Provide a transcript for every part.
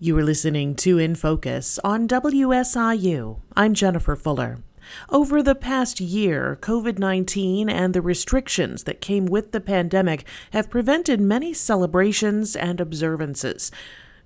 You are listening to In Focus on WSIU. I'm Jennifer Fuller. Over the past year, COVID 19 and the restrictions that came with the pandemic have prevented many celebrations and observances.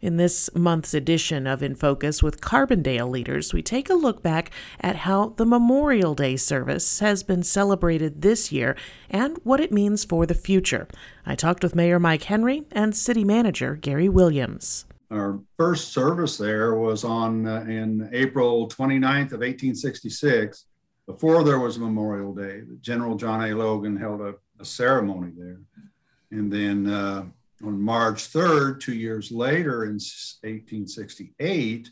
In this month's edition of In Focus with Carbondale leaders, we take a look back at how the Memorial Day service has been celebrated this year and what it means for the future. I talked with Mayor Mike Henry and City Manager Gary Williams our first service there was on uh, in April 29th of 1866. Before there was Memorial Day, General John A. Logan held a, a ceremony there. And then uh, on March 3rd, two years later in 1868,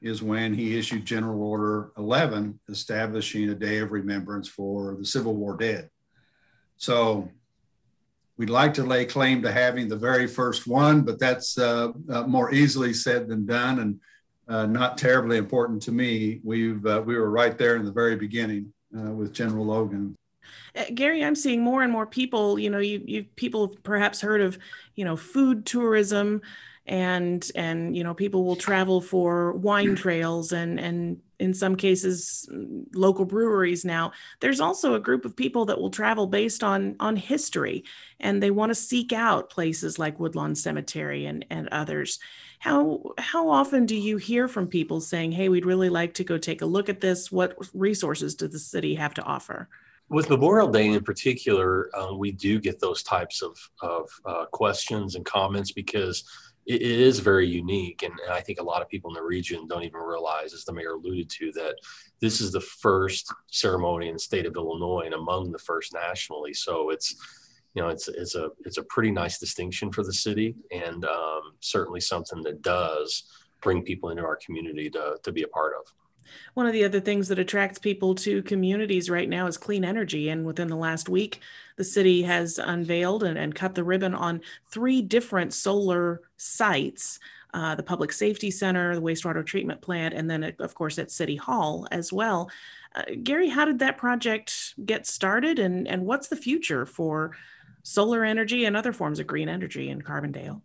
is when he issued General Order 11, establishing a day of remembrance for the Civil War dead. So We'd like to lay claim to having the very first one, but that's uh, uh, more easily said than done and uh, not terribly important to me. We've, uh, we were right there in the very beginning uh, with General Logan. Uh, Gary, I'm seeing more and more people, you know, you, you people have perhaps heard of, you know, food tourism and and you know people will travel for wine trails and and in some cases local breweries now. There's also a group of people that will travel based on on history and they want to seek out places like woodlawn cemetery and and others. How how often do you hear from people saying hey we'd really like to go take a look at this. What resources does the city have to offer? With Memorial Day in particular, uh, we do get those types of, of uh, questions and comments because it is very unique. And I think a lot of people in the region don't even realize, as the mayor alluded to, that this is the first ceremony in the state of Illinois and among the first nationally. So it's, you know, it's, it's a, it's a pretty nice distinction for the city and um, certainly something that does bring people into our community to, to be a part of. One of the other things that attracts people to communities right now is clean energy. And within the last week, the city has unveiled and, and cut the ribbon on three different solar sites uh, the Public Safety Center, the wastewater treatment plant, and then, of course, at City Hall as well. Uh, Gary, how did that project get started, and, and what's the future for solar energy and other forms of green energy in Carbondale?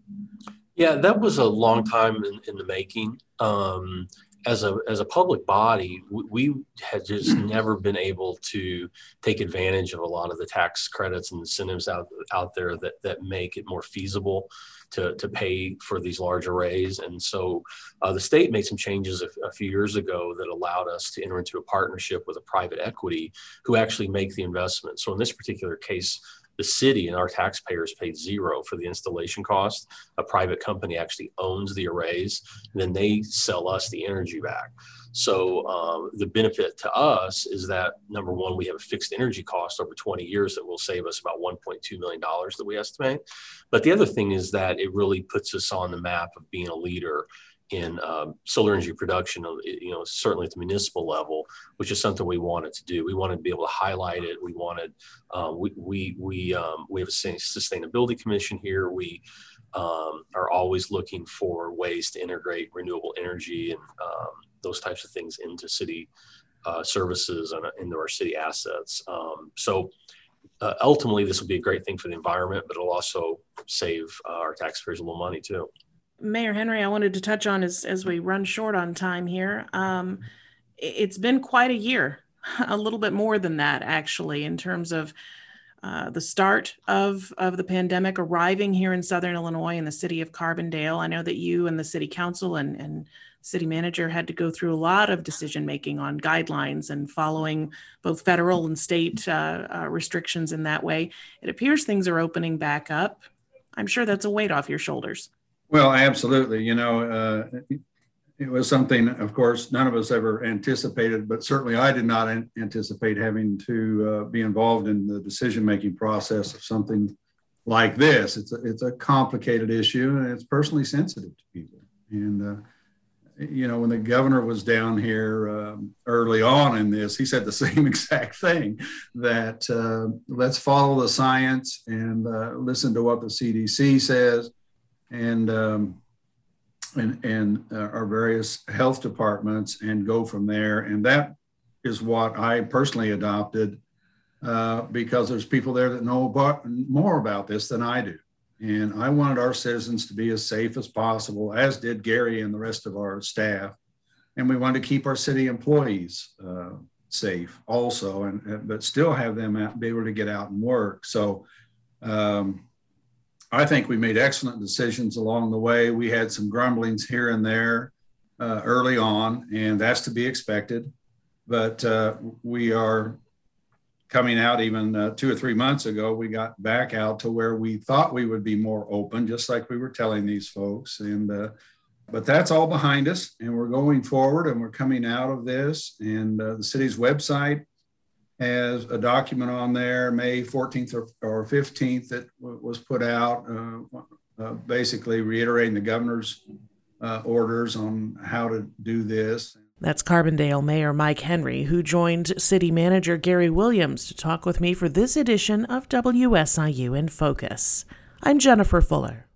Yeah, that was a long time in, in the making. Um, as a as a public body, we, we had just never been able to take advantage of a lot of the tax credits and incentives out out there that that make it more feasible to to pay for these large arrays. And so, uh, the state made some changes a, a few years ago that allowed us to enter into a partnership with a private equity who actually make the investment. So in this particular case, the city and our taxpayers paid zero for the installation cost. A private company actually owns the arrays, and then they sell us the energy back. So um, the benefit to us is that number one, we have a fixed energy cost over 20 years that will save us about 1.2 million dollars that we estimate. But the other thing is that it really puts us on the map of being a leader in um, solar energy production, uh, you know, certainly at the municipal level, which is something we wanted to do. We wanted to be able to highlight it. We wanted, um, we, we, we, um, we have a sustainability commission here. We um, are always looking for ways to integrate renewable energy and those types of things into city uh, services and into our city assets. So uh, ultimately, this will be a great thing for the environment, but it'll also save uh, our taxpayers a little money too. Mayor Henry, I wanted to touch on as as we run short on time here. Um, it's been quite a year, a little bit more than that actually, in terms of uh, the start of of the pandemic arriving here in Southern Illinois in the city of Carbondale. I know that you and the city council and and city manager had to go through a lot of decision making on guidelines and following both federal and state uh, uh, restrictions in that way. It appears things are opening back up. I'm sure that's a weight off your shoulders. Well, absolutely. You know, uh, it was something, of course, none of us ever anticipated, but certainly I did not an- anticipate having to uh, be involved in the decision making process of something like this. It's a, it's a complicated issue and it's personally sensitive to people. And, uh, you know, when the governor was down here um, early on in this, he said the same exact thing that uh, let's follow the science and uh, listen to what the CDC says and um, and and uh, our various health departments and go from there. And that is what I personally adopted uh, because there's people there that know about, more about this than I do. And I wanted our citizens to be as safe as possible, as did Gary and the rest of our staff. And we wanted to keep our city employees uh, safe also, and but still have them be able to get out and work. So um, I think we made excellent decisions along the way. We had some grumblings here and there uh, early on, and that's to be expected. But uh, we are coming out even uh, two or three months ago, we got back out to where we thought we would be more open, just like we were telling these folks. And uh, but that's all behind us, and we're going forward, and we're coming out of this. And uh, the city's website has a document on there, May 14th or, or 15th, that was put out, uh, uh, basically reiterating the governor's uh, orders on how to do this. That's Carbondale Mayor Mike Henry, who joined City Manager Gary Williams to talk with me for this edition of WSIU in Focus. I'm Jennifer Fuller.